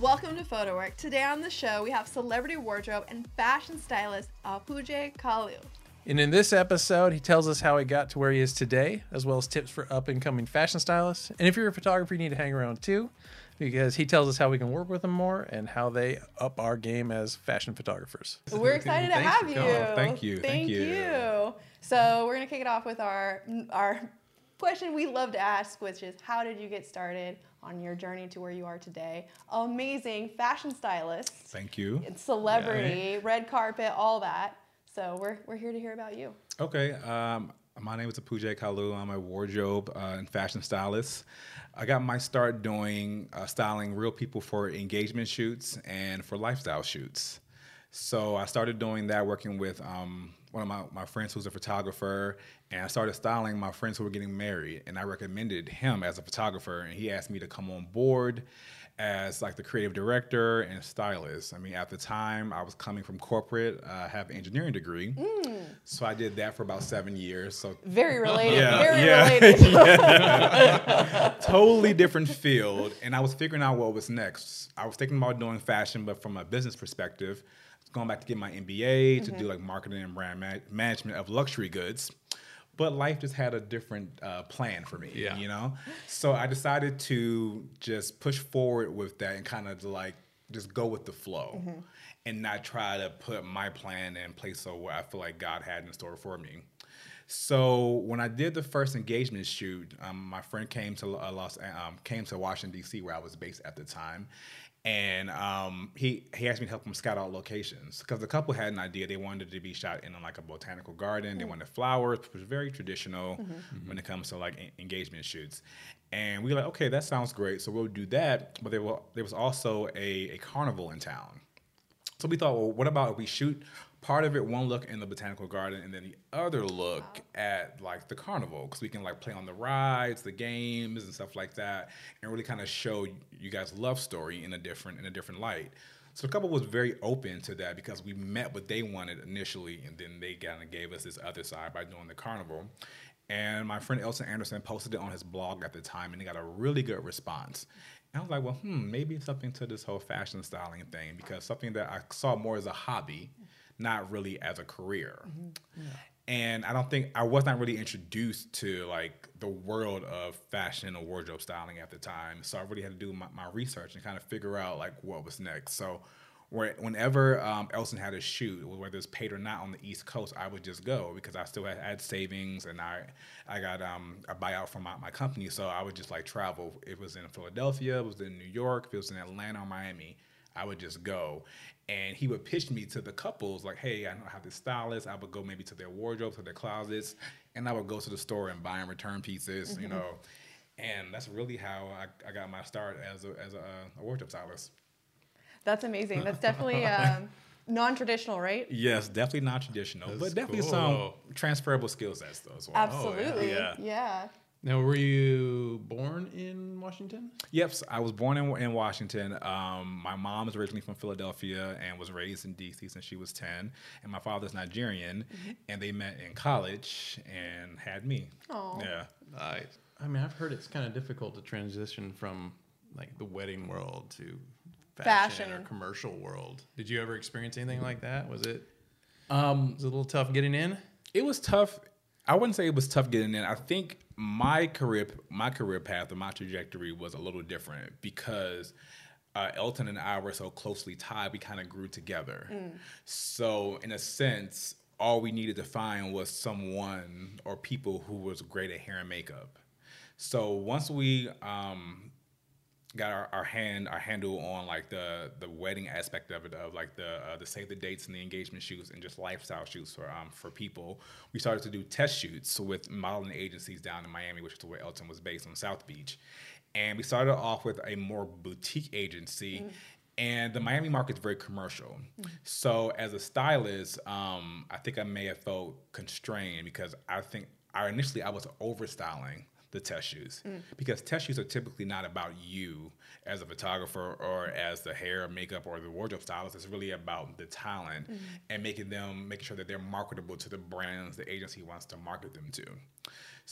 Welcome to Photo Work. Today on the show, we have celebrity wardrobe and fashion stylist Apuje Kalu. And in this episode, he tells us how he got to where he is today, as well as tips for up and coming fashion stylists. And if you're a photographer, you need to hang around too, because he tells us how we can work with them more and how they up our game as fashion photographers. We're excited to have you. coming. Thank you. Thank, Thank you. you. So we're gonna kick it off with our our question we love to ask, which is how did you get started on your journey to where you are today? Amazing fashion stylist, Thank you. celebrity, red carpet, all that. So we're we're here to hear about you. Okay. Um, my name is Apuje Kalu. I'm a wardrobe uh, and fashion stylist. I got my start doing uh, styling real people for engagement shoots and for lifestyle shoots. So I started doing that working with um, one of my, my friends who's a photographer, and I started styling my friends who were getting married. And I recommended him as a photographer, and he asked me to come on board as like the creative director and stylist. I mean, at the time, I was coming from corporate. I have an engineering degree, so I did that for about seven years. So Very related. Yeah, very yeah. related. totally different field and i was figuring out what was next i was thinking about doing fashion but from a business perspective going back to get my mba to do like marketing and brand ma- management of luxury goods. But life just had a different uh, plan for me Yeah. you know? So i decided to just push forward with that and kind of like just go with the flow and not try to put my plan in place of what i feel like god had in store for me. So when I did the first engagement shoot, um, my friend came to uh, Los um, came to Washington D.C. where I was based at the time, and um, he he asked me to help him scout out locations because the couple had an idea they wanted it to be shot in like a botanical garden. They mm. wanted flowers, which was very traditional mm-hmm. when it mm-hmm. comes to like en- engagement shoots. And we were like, okay, that sounds great. So we'll do that. But there, were, there was also a, a carnival in town. So we thought, well, what about if we shoot part of it one look in the botanical garden and then the other look at like the carnival because we can like play on the rides, the games and stuff like that, and really kind of show you guys' love story in a different in a different light. So the couple was very open to that because we met what they wanted initially, and then they kind of gave us this other side by doing the carnival. And my friend Elson Anderson posted it on his blog at the time, and he got a really good response. And I was like, well, hmm, maybe something to this whole fashion styling thing because something that I saw more as a hobby, not really as a career. And I don't think I was not really introduced to like the world of fashion or wardrobe styling at the time. So I really had to do my, my research and kind of figure out like what was next. So where, whenever um, Elson had a shoot, whether it's paid or not on the East Coast, I would just go because I still had, had savings and I I got um, a buyout from my, my company. So I would just like travel. It was in Philadelphia, it was in New York, it was in Atlanta or Miami, I would just go. And he would pitch me to the couples like, hey, I know how this stylist. I would go maybe to their wardrobes, to their closets, and I would go to the store and buy and return pieces, you know. And that's really how I, I got my start as a, as a, a wardrobe stylist. That's amazing. That's definitely um, non-traditional, right? Yes, definitely not traditional, That's but definitely cool. some transferable skill sets though as well. Absolutely. yeah. yeah. Now, were you born in Washington? Yep, so I was born in, in Washington. Um, my mom is originally from Philadelphia and was raised in DC since she was 10. And my father's Nigerian, and they met in college and had me. Aw. Yeah. I, I mean, I've heard it's kind of difficult to transition from like the wedding world to fashion, Fashion. or commercial world. Did you ever experience anything like that? Was it Um, was it a little tough getting in? it was tough. I wouldn't say it was tough getting in. I think my career, my career path, or my trajectory was a little different because uh, Elton and I were so closely tied. We kind of grew together. So, in a sense, all we needed to find was someone or people who was great at hair and makeup. So once we um, got our, our hand our handle on like the the wedding aspect of it of like the uh, the save the dates and the engagement shoots and just lifestyle shoots for um for people. We started to do test shoots with modeling agencies down in Miami which is where Elton was based on South Beach. And we started off with a more boutique agency and the Miami market is very commercial. So as a stylist, um, I think I may have felt constrained because I think I initially I was overstyling the test shoots mm. because test shoots are typically not about you as a photographer or as the hair, makeup, or the wardrobe stylist. It's really about the talent mm. and making them making sure that they're marketable to the brands the agency wants to market them to.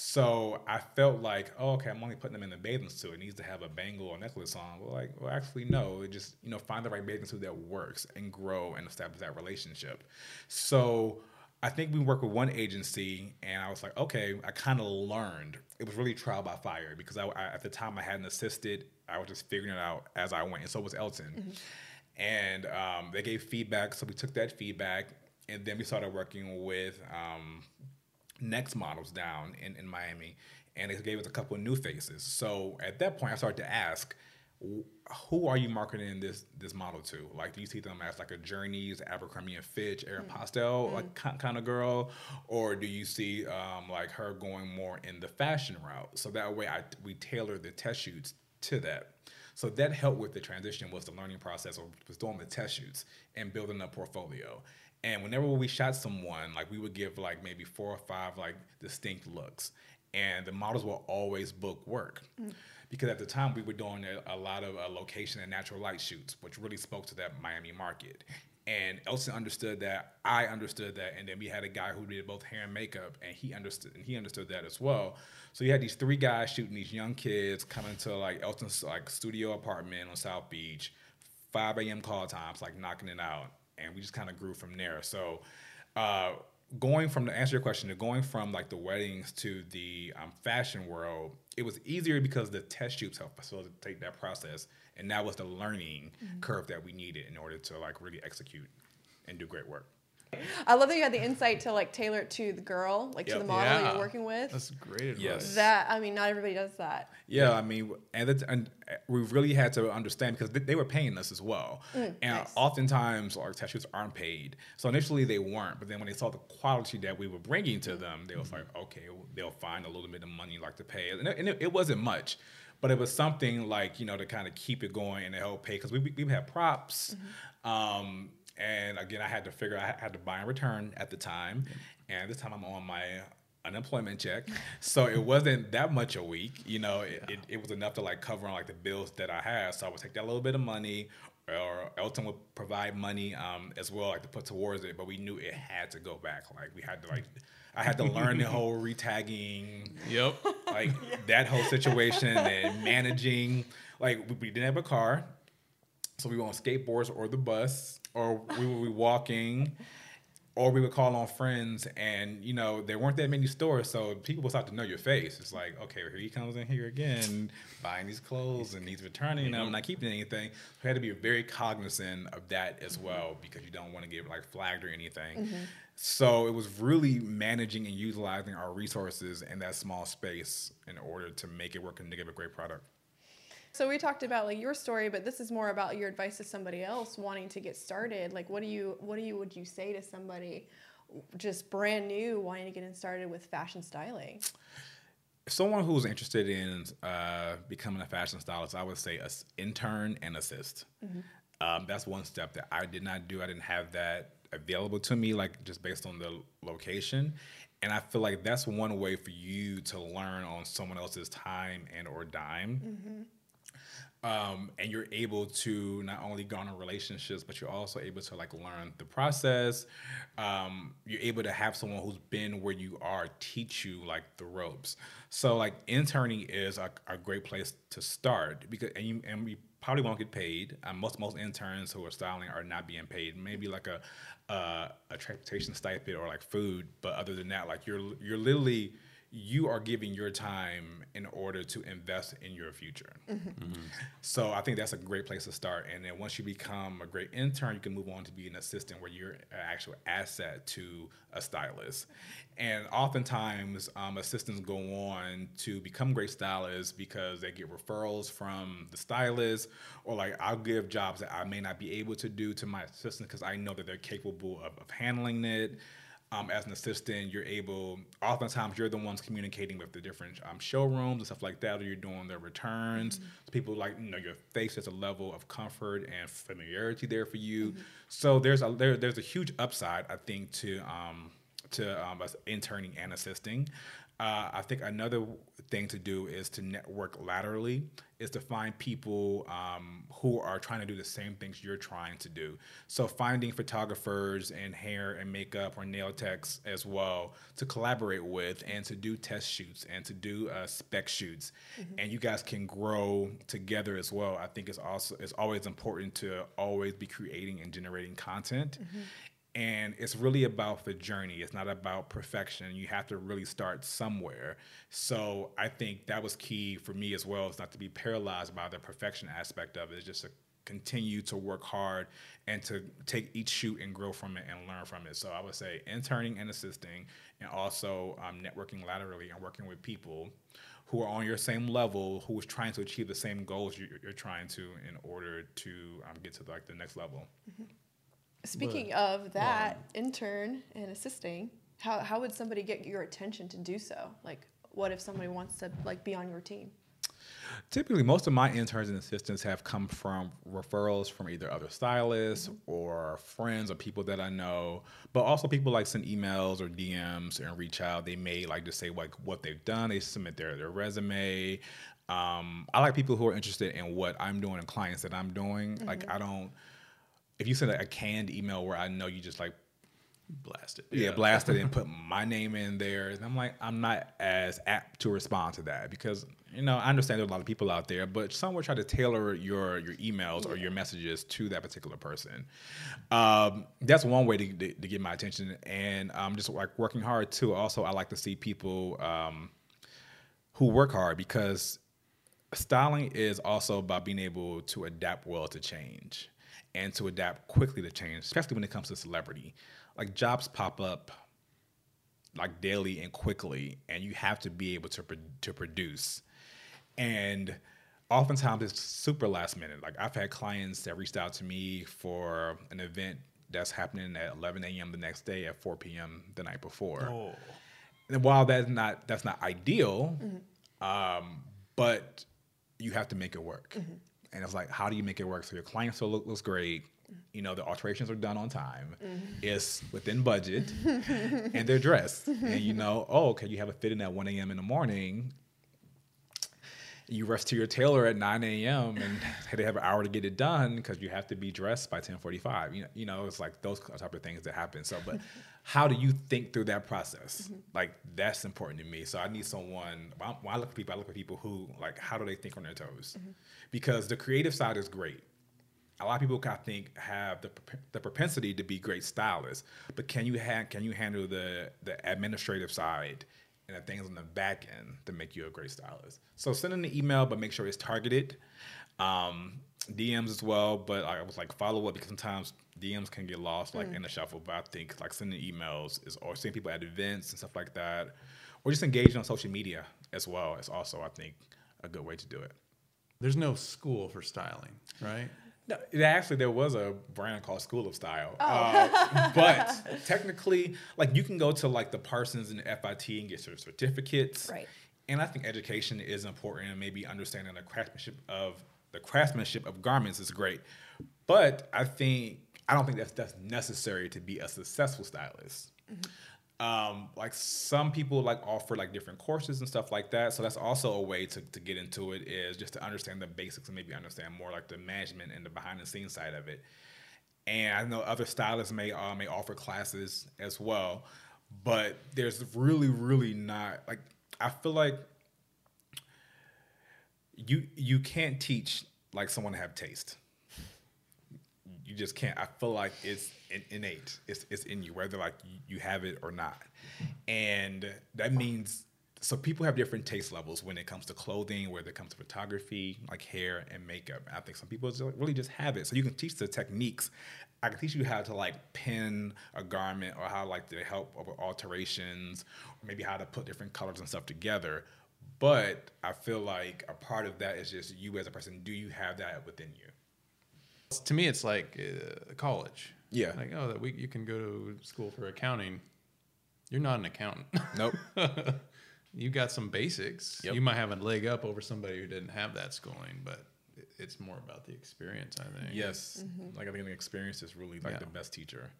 So I felt like, oh, okay, I'm only putting them in the bathing suit. It needs to have a bangle or necklace on. Well, like, well, actually, no. It just you know find the right bathing suit that works and grow and establish that relationship. So I think we worked with one agency, and I was like, okay, I kind of learned. It was really trial by fire because I, I, at the time I hadn't assisted. I was just figuring it out as I went, and so was Elton. And um, they gave feedback, so we took that feedback, and then we started working with. Um, next models down in, in Miami, and they gave us a couple of new faces. So at that point, I started to ask, who are you marketing this this model to? Like, do you see them as like a Journeys, Abercrombie and Fitch, Erin mm. Postel, mm. like kind of girl, or do you see um, like her going more in the fashion route? So that way, I we tailor the test shoots to that. So that helped with the transition was the learning process of was doing the test shoots and building a portfolio. And whenever we shot someone, like we would give like maybe four or five like distinct looks, and the models will always book work. Mm. Because at the time we were doing a, a lot of uh, location and natural light shoots, which really spoke to that Miami market. And Elson understood that, I understood that, and then we had a guy who did both hair and makeup, and he understood, and he understood that as well. So you had these three guys shooting these young kids coming to like Elton's like studio apartment on South Beach, 5 a.m. call times, like knocking it out, and we just kind of grew from there. So, uh, going from to answer your question to going from like the weddings to the um, fashion world, it was easier because the test shoots helped facilitate that process, and that was the learning curve that we needed in order to like really execute and do great work. I love that you had the insight to like tailor it to the girl, like to the model Yeah. you're working with. That's great advice. Yes. That I mean, not everybody does that. Yeah, I mean, and, it's, and uh, we really had to understand because they, they were paying us as well. Mm, and nice. oftentimes our test shoots aren't paid. So initially they weren't, but then when they saw the quality that we were bringing to them, they was mm-hmm. like, okay, they'll find a little bit of money like to pay. And, it, and it, it wasn't much, but it was something like you know to kind of keep it going and to help pay because we we we had props. Mm-hmm. Um, and again, I had to figure I had to buy and return at the time, and this time I'm on my unemployment check, so it wasn't that much a week. You know, it, it, it was enough to like cover on like the bills that I had. So I would take that little bit of money, or Elton would provide money um, as well, like to put towards it. But we knew it had to go back. Like we had to like. I had to learn the whole retagging, Yep. like that whole situation and managing. Like we, we didn't have a car, so we were on skateboards or the bus, or we would be walking, or we would call on friends. And you know there weren't that many stores, so people would start to know your face. It's like, okay, here he comes in here again, buying these clothes, and he's returning them, mm-hmm. not keeping anything. So we had to be very cognizant of that as mm-hmm. well because you don't want to get like flagged or anything. Mm-hmm. So it was really managing and utilizing our resources in that small space in order to make it work and to give a great product. So we talked about like your story, but this is more about your advice to somebody else wanting to get started. Like, what do you, what do you, would you say to somebody just brand new wanting to get in started with fashion styling? someone who's interested in uh, becoming a fashion stylist, I would say intern and assist. Um, that's one step that I did not do. I didn't have that available to me, like just based on the location. And I feel like that's one way for you to learn on someone else's time and or dime. Um, and you're able to not only garner relationships, but you're also able to like learn the process. Um, you're able to have someone who's been where you are teach you like the ropes. So like interning is a, a great place to start because and you and we probably won't get paid. Um, most most interns who are styling are not being paid. Maybe like a uh, a transportation stipend or like food, but other than that, like you're you're literally you are giving your time in order to invest in your future. So I think that's a great place to start. And then once you become a great intern, you can move on to be an assistant where you're an actual asset to a stylist. And oftentimes, um, assistants go on to become great stylists because they get referrals from the stylist, or like I'll give jobs that I may not be able to do to my assistant because I know that they're capable of, of handling it um, as an assistant, you're able. Oftentimes, you're the ones communicating with the different um, showrooms and stuff like that, or you're doing their returns. So people like you know your face. There's a level of comfort and familiarity there for you. So there's a there, there's a huge upside, I think, to um, to um, interning and assisting. Uh, I think another thing to do is to network laterally, is to find people um, who are trying to do the same things you're trying to do. So finding photographers and hair and makeup or nail techs as well to collaborate with and to do test shoots and to do uh, spec shoots, and you guys can grow together as well. I think it's also it's always important to always be creating and generating content and it's really about the journey. It's not about perfection. You have to really start somewhere. So i think that was key for me as well. Is not to be paralyzed by the perfection aspect of it. It's just to continue to work hard and to take each shoot and grow from it and learn from it. So i would say interning and assisting and also um, networking laterally and working with people who are on your same level who is trying to achieve the same goals you're, trying to in order to um, get to like the next level Speaking of that, intern and assisting, how, how would somebody get your attention to do so? Like, what if somebody wants to like be on your team? Typically, most of my interns and assistants have come from referrals from either other stylists or friends or people that I know, but also people like send emails or DMs and reach out. They may like just say like what they've done. They submit their their resume. Um, I like people who are interested in what I'm doing and clients that I'm doing. Like I don't. If you send a, a canned email where I know you just like Blast it. yeah, blasted and put my name in there. And I'm like, I'm not as apt to respond to that because you know I understand there's a lot of people out there, but some will try to tailor your your emails or your messages to that particular person. Um, that's one way to, to, to get my attention, and I'm just like working hard too. Also, I like to see people um, who work hard because styling is also about being able to adapt well to change and to adapt quickly to change, especially when it comes to celebrity. Like jobs pop up like daily and quickly, and you have to be able to pro- to produce. And oftentimes it's super last minute. Like I've had clients that reached out to me for an event that's happening at 11 a.m. the next day at 4 p.m. the night before. Oh. And while that's not that's not ideal, um, but you have to make it work. And it's like, how do you make it work so your client still look, looks great? You know, the alterations are done on time. Mm-hmm. It's within budget, and they're dressed. And you know, oh, okay, you have a fit in at 1 a.m. in the morning. You rush to your tailor at 9 a.m. and they have an hour to get it done because you have to be dressed by 10:45. You know, you know, it's like those type of things that happen. So, but how do you think through that process? Like that's important to me. So I need someone. When I, look at people, I look at people who like how do they think on their toes? Because the creative side is great. A lot of people, I think, have the the propensity to be great stylists, but can you ha- can you handle the the administrative side and the things on the back end to make you a great stylist? So send in the email, but make sure it's targeted. Um, DMs as well, but I was like follow up because sometimes DMs can get lost like in the shuffle. But I think like sending emails is or seeing people at events and stuff like that, or just engaging on social media as well is also I think a good way to do it. There's no school for styling, right? No, it actually there was a brand called School of Style, uh, but technically, like you can go to like the Parsons and the FIT and get your certificates. Right. And I think education is important, and maybe understanding the craftsmanship of the craftsmanship of garments is great. But I think I don't think that's that's necessary to be a successful stylist. Um, like some people like offer like different courses and stuff like that. So that's also a way to, to get into it is just to understand the basics and maybe understand more like the management and the behind the scenes side of it. And I know other stylists may uh, may offer classes as well, but there's really really not like I feel like you you can't teach like someone to have taste you just can't. I feel like it's in, innate. It's it's in you, whether like you, you have it or not. And that means so people have different taste levels when it comes to clothing, whether it comes to photography, like hair and makeup. I think some people just really just have it. So you can teach the techniques. I can teach you how to like pin a garment or how like to help with alterations, or maybe how to put different colors and stuff together. But I feel like a part of that is just you as a person. Do you have that within you? To me, it's like uh, college. Yeah. Like, oh, that week you can go to school for accounting. You're not an accountant. Nope. you got some basics. Yep. You might have a leg up over somebody who didn't have that schooling, but it's more about the experience, I think. Yes, like I think the experience is really like Yeah. the best teacher.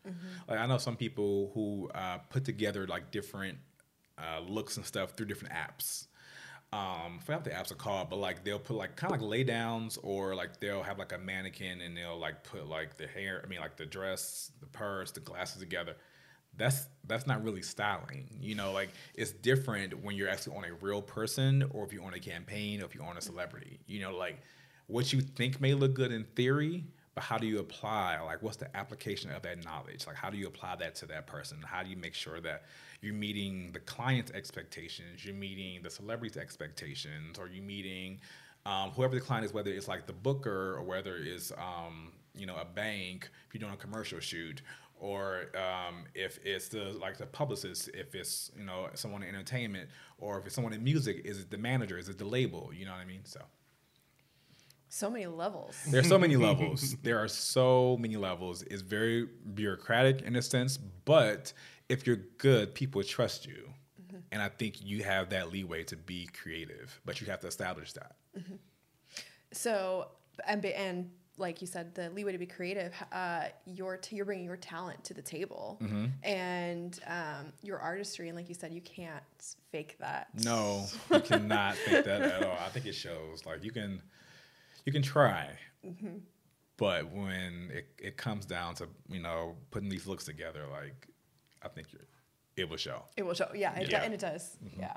Like I know some people who uh, put together like different uh, looks and stuff through different apps. Um, I forgot the apps are called, but like they'll put like kind of like lay downs, or like they'll have like a mannequin and they'll like put like the hair, I mean like the dress, the purse, the glasses together. That's that's not really styling, you know. Like it's different when you're actually on a real person, or if you're on a campaign, or if you're on a celebrity. You know, like what you think may look good in theory, but how do you apply? Like, what's the application of that knowledge? Like, how do you apply that to that person? How do you make sure that you're meeting the client's expectations, you're meeting the celebrity's expectations, or you're meeting um, whoever the client is, whether it's like the booker or whether it's um, you know a bank if you're doing a commercial shoot, or um, if it's the like the publicist, if it's you know someone in entertainment, or if it's someone in music, is it the manager, is it the label? You know what I mean? So. So many levels. There are so many levels. There are so many levels. It's very bureaucratic in a sense, but if you're good, people trust you. Mm-hmm. And I think you have that leeway to be creative, but you have to establish that. Mm-hmm. So, and, and like you said, the leeway to be creative, uh, you're, t- you're bringing your talent to the table Mm-hmm. and um, your artistry. And like you said, you can't fake that. No, you cannot fake that at all. I think it shows. Like you can, you can try, but when it, it comes down to you know putting these looks together, like I think you're, it will show. It will show. Yeah, it do- and it does. Yeah.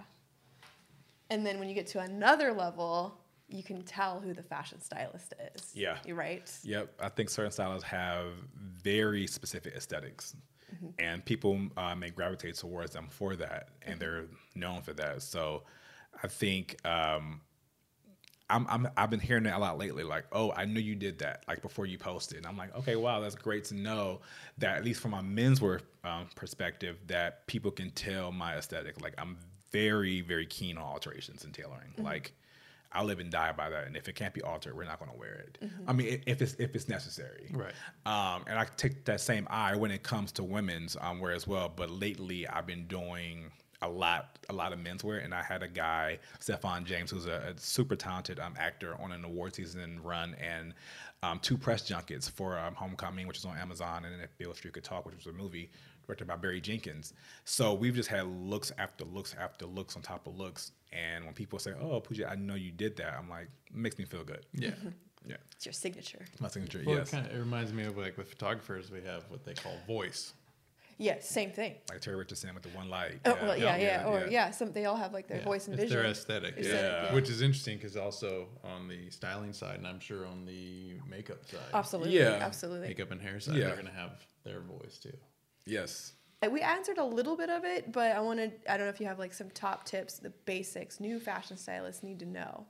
And then when you get to another level, you can tell who the fashion stylist is. Yeah. You're right. Yep, I think certain stylists have very specific esthetics and people uh, may gravitate towards them for that, and they're known for that. So I think um, I'm, I'm I've been hearing that a lot lately. Like, oh, I knew you did that. Like before you posted, and I'm like, okay, wow, that's great to know that at least from a menswear um, perspective, that people can tell my aesthetic. Like I'm very very keen on alterations and tailoring. Like. I live and die by that, and if it can't be altered, we're not going to wear it. I mean, if it's if it's necessary, Right. um, and I take that same eye when it comes to women's um, wear as well. But lately, I've been doing a lot, a lot of menswear, and I had a guy, Stephan James, who's a, a super talented um, actor, on an award season run and um, two press junkets for um, Homecoming, which is on Amazon, and then If Beale Street Could Talk, which was a movie directed by Barry Jenkins. So we've just had looks after looks after looks on top of looks, and when people say, "Oh, Pooja, I know you did that," I'm like, it makes me feel good. Yeah. Yeah, It's your signature. my signature. Well, yes. it, kind of, it reminds me of like with photographers, we have what they call voice. Yeah, same thing. like Terry Richardson with the one light. Oh, well, yeah, yeah, yeah, or yeah. yeah. Some they all have like their Yeah, voice and it's vision. Their aesthetic, Aesthetic, yeah. yeah. Which is interesting because also on the styling side, and I'm sure on the makeup side, Absolutely, Yeah. absolutely. makeup and hair side, Yeah. they're gonna have their voice too. Yes. Uh, We answered a little bit of it, but I wanted I don't know if you have like some top tips, the basics new fashion stylists need to know.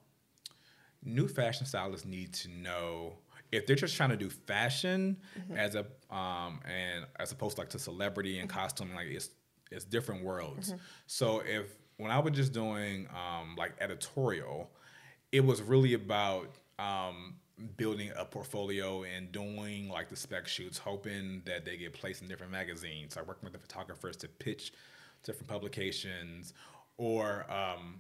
New fashion stylists need to know if they're just trying to do fashion Mm-hmm. as a um and as opposed to like to celebrity and costume, like it's it's different worlds. Mm-hmm. So if when I was just doing um like editorial, it was really about um building a portfolio and doing like the spec shoots, hoping that they get placed in different magazines. I working with the photographers to pitch different publications or um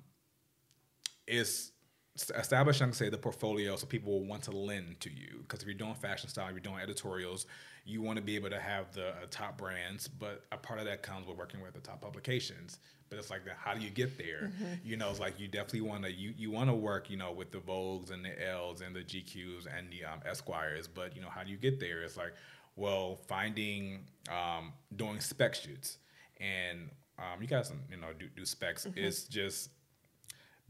is establishing, say, the portfolio so people will want to lend to you. Because if you're doing fashion style, you're doing editorials, you want to be able to have the uh, top brands, but a part of that comes with working with the top publications. But it's like, the, how do you get there? You know, it's like you definitely want to you, you want to work, you know, with the Vogues and the Elles and the GQs and the um, Esquires. But you know, how do you get there? It's like, well, finding um, doing spec shoots and um, you guys, you know, do, do specs. It's just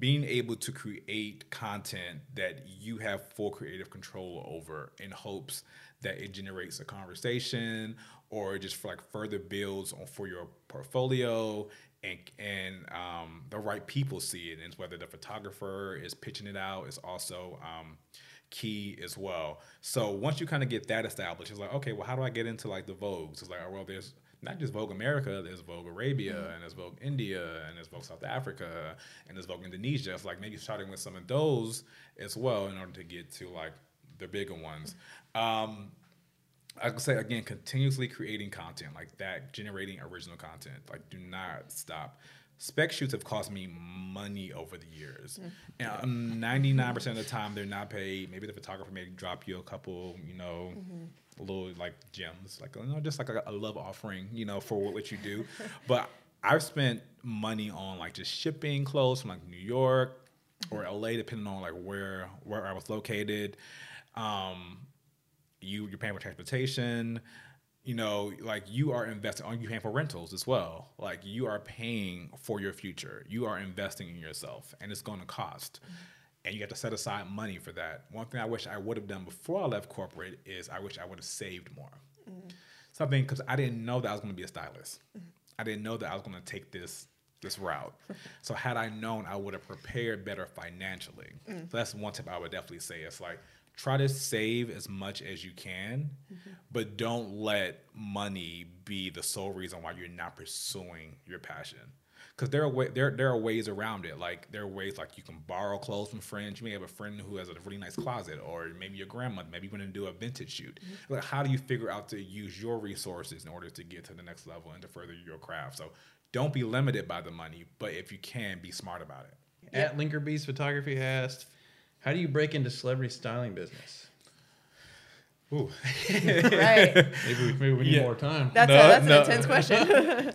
being able to create content that you have full creative control over in hopes that it generates a conversation or just like further builds on for your portfolio and and um, the right people see it. And whether the photographer is pitching it out is also um, key as well. So once you kind of get that established it's like okay well how do i get into like the vogues? It's like oh, well there's not just Vogue America, there's Vogue Arabia, and there's Vogue India, and there's Vogue South Africa, and there's Vogue Indonesia. It's like maybe starting with some of those as well in order to get to like the bigger ones. Um, I could say again, continuously creating content like that, generating original content. Like, do not stop. Spec shoots have cost me money over the years, and um, ninety nine percent of the time they're not paid. Maybe the photographer may drop you a couple, you know, mm-hmm. little like gems, like you know, just like a, a love offering, you know, for what you do. but I've spent money on like just shipping clothes from like New York or mm-hmm. LA, depending on like where where I was located. Um, you you're paying for transportation. You know, like you are investing on you paying for rentals as well. Like you are paying for your future. You are investing in yourself, and it's going to cost. And you have to set aside money for that. One thing I wish I would have done before I left corporate is I wish I would have saved more. Mm-hmm. Something because I didn't know that I was going to be a stylist. Mm-hmm. I didn't know that I was going to take this this route. so had I known, I would have prepared better financially. Mm. So that's one tip I would definitely say. It's like try to save as much as you can, mm-hmm. but don't let money be the sole reason why you're not pursuing your passion. Because there are way, there there are ways around it. Like there are ways like you can borrow clothes from friends. You may have a friend who has a really nice closet, or maybe your grandmother. Maybe you want to do a vintage shoot. Mm-hmm. Like how do you figure out to use your resources in order to get to the next level and to further your craft? So don't be limited by the money, but if you can, be smart about it. At Linker Beast Photography asked, "How do you break into celebrity styling business?" Ooh. Right. Maybe we, maybe we need Yeah. more time. That's, No, a, that's no. an intense question.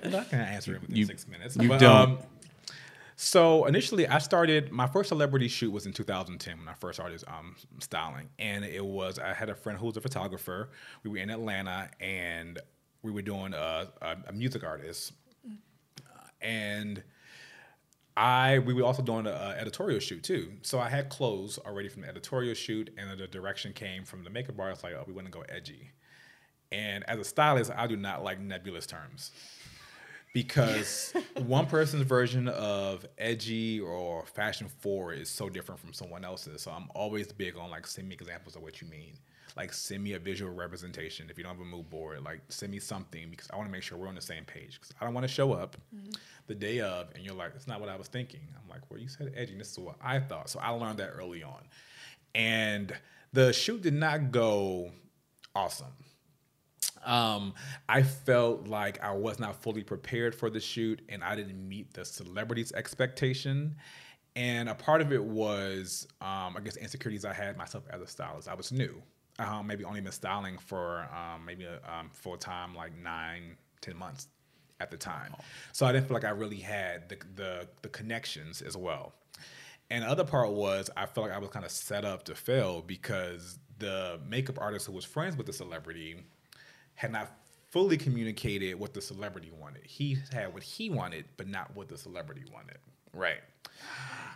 I'm not gonna answer it within You- six minutes. you But, don't. um, so initially, I started my first celebrity shoot was in 2010 when I first started um, styling, and it was I had a friend who was a photographer. We were in Atlanta, and we were doing a, a, a music artist, and I we were also doing an editorial shoot too. So I had clothes already from the editorial shoot, and the direction came from the makeup artist like, oh, we want to go edgy. And as a stylist, I do not like nebulous terms because one person's version of edgy or fashion forward is so different from someone else's. So I'm always big on like send me examples of what you mean. Like send me a visual representation. If you don't have a mood board, like send me something because I want to make sure we're on the same page. Because I don't want to show up the day of and you're like, that's not what I was thinking. I'm like, well, you said edgy. This is what I thought. So I learned that early on, and the shoot did not go awesome um, I felt like I was not fully prepared for the shoot and I didn't meet the celebrities' expectation. And a part of it was, um, I guess, insecurities I had myself as a stylist. I was new. Um, maybe only been styling for um, maybe um, full time, like nine, ten months at the time. So I didn't feel like I really had the, the, the connections as well. And the other part was I felt like I was kind of set up to fail because the makeup artist who was friends with the celebrity had not fully communicated what the celebrity wanted. He had what he wanted, but not what the celebrity wanted. Right.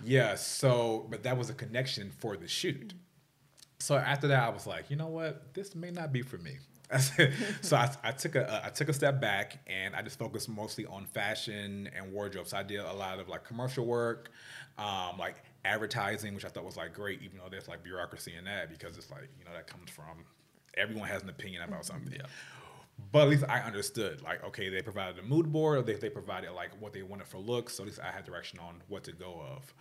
Yeah. So, but that was a connection for the shoot. So after that, I was like, you know what, this may not be for me. so I, I took a I took a step back and I just focused mostly on fashion and wardrobe. So I did a lot of like commercial work, um, like advertising, which I thought was like great, even though there's like bureaucracy in that because it's like you know that comes from everyone has an opinion about something. Yeah. But at least I understood, like, okay, they provided a mood board, or they, they provided like what they wanted for looks. So at least I had direction on what to go of.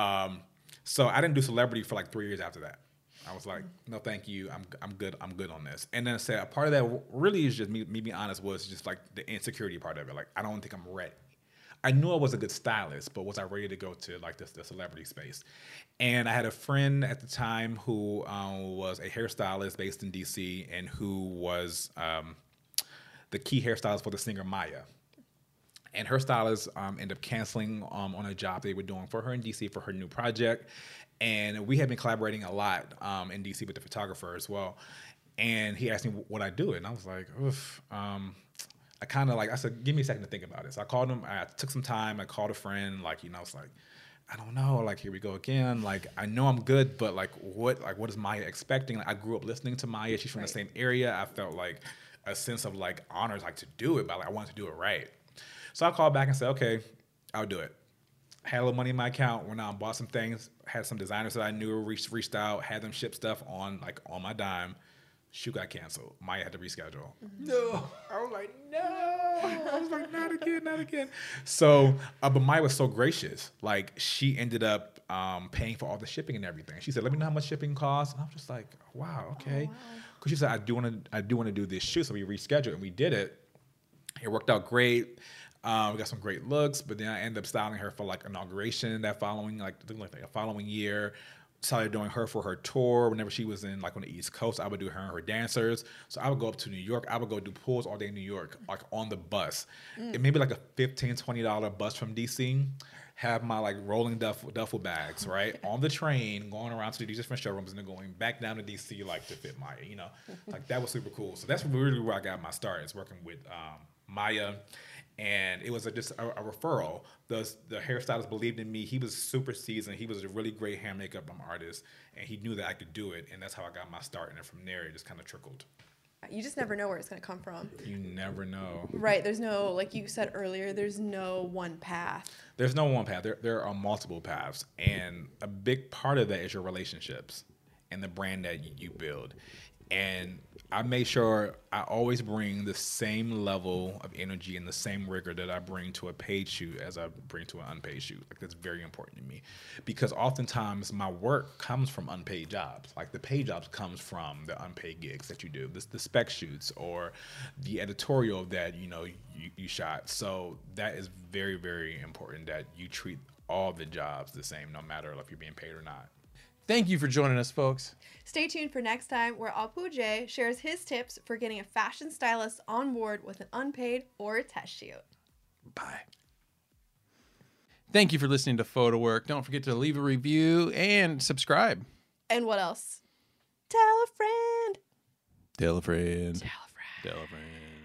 Um, so I didn't do celebrity for like three years after that. I was like, no, thank you. I'm I'm good. I'm good on this. And then I said a part of that really is just me, me being honest was just like the insecurity part of it. Like I don't think I'm ready. I knew I was a good stylist, but was I ready to go to like this the celebrity space? And I had a friend at the time who um, was a hairstylist based in DC and who was um, the key hairstylist for the singer Mya. And her stylist um, ended up canceling um, on a job they were doing for her in DC for her new project. And we had been collaborating a lot um, in DC with the photographer as well. And he asked me what I do, and I was like, Oof, um, I kind of like I said, give me a second to think about it. So I called him. I took some time. I called a friend. Like you know, it's like I don't know. Like here we go again. Like I know I'm good, but like what like what is Mya expecting? Like I grew up listening to Mya. She's from the same area. I felt like a sense of like honor, like to do it, but like I wanted to do it right. So I called back and said, okay, I'll do it. Had a little money in my account. Went out and bought some things. Had some designers that I knew reached reached out. Had them ship stuff on like on my dime. Shoot got canceled. Mya had to reschedule. No, I was like, no. I was like, not again, not again. So, uh, but Mya was so gracious. Like, she ended up um, paying for all the shipping and everything. She said, "Let me know how much shipping costs." And I'm just like, "Wow, okay." Because she said, "I do want to, I do want to do this shoot." So we rescheduled and we did it. It worked out great. Um, we got some great looks, but then I ended up styling her for like inauguration that following, like, like a following year started doing her for her tour. Whenever she was in like on the East Coast, I would do her and her dancers. So I would go up to New York. I would go do pools all day in New York, like on the bus. It may be like a 15 $20 bus from DC. Have my like rolling duffel, duffel bags, right? on the train, going around to these different showrooms and then going back down to DC like to fit Mya, you know? like that was super cool. So that's really where I got my start is working with um, Mya and it was a, just a, a referral. The the hairstylist believed in me. He was super seasoned. He was a really great hair makeup um, artist, and he knew that I could do it. And that's how I got my start. And from there, it just kind of trickled. You just never know where it's going to come from. You never know. Right. There's no, like you said earlier, there's no one path. There's no one path. There there are multiple paths, and a big part of that is your relationships and the brand that you build. And I make sure I always bring the same level of energy and the same rigor that I bring to a paid shoot as I bring to an unpaid shoot. Like that's very important to me, because oftentimes my work comes from unpaid jobs. Like the paid jobs comes from the unpaid gigs that you do, the, the spec shoots or the editorial that you know you, you shot. So that is very very important that you treat all the jobs the same, no matter if you're being paid or not. Thank you for joining us, folks. Stay tuned for next time where Apuje shares his tips for getting a fashion stylist on board with an unpaid or a test shoot. Bye. Thank you for listening to Photo Work. Don't forget to leave a review and subscribe. And what else? Tell a friend. Tell a friend. Tell a friend. Tell a friend.